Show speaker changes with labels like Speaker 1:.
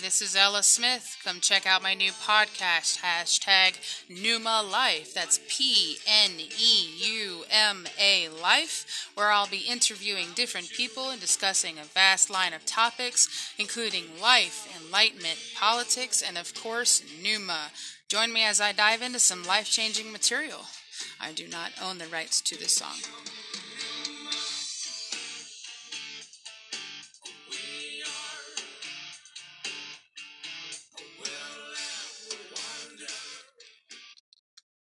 Speaker 1: This is Ella Smith. Come check out my new podcast, hashtag Pneuma Life. That's P N E U M A Life, where I'll be interviewing different people and discussing a vast line of topics, including life, enlightenment, politics, and of course, Pneuma. Join me as I dive into some life changing material. I do not own the rights to this song.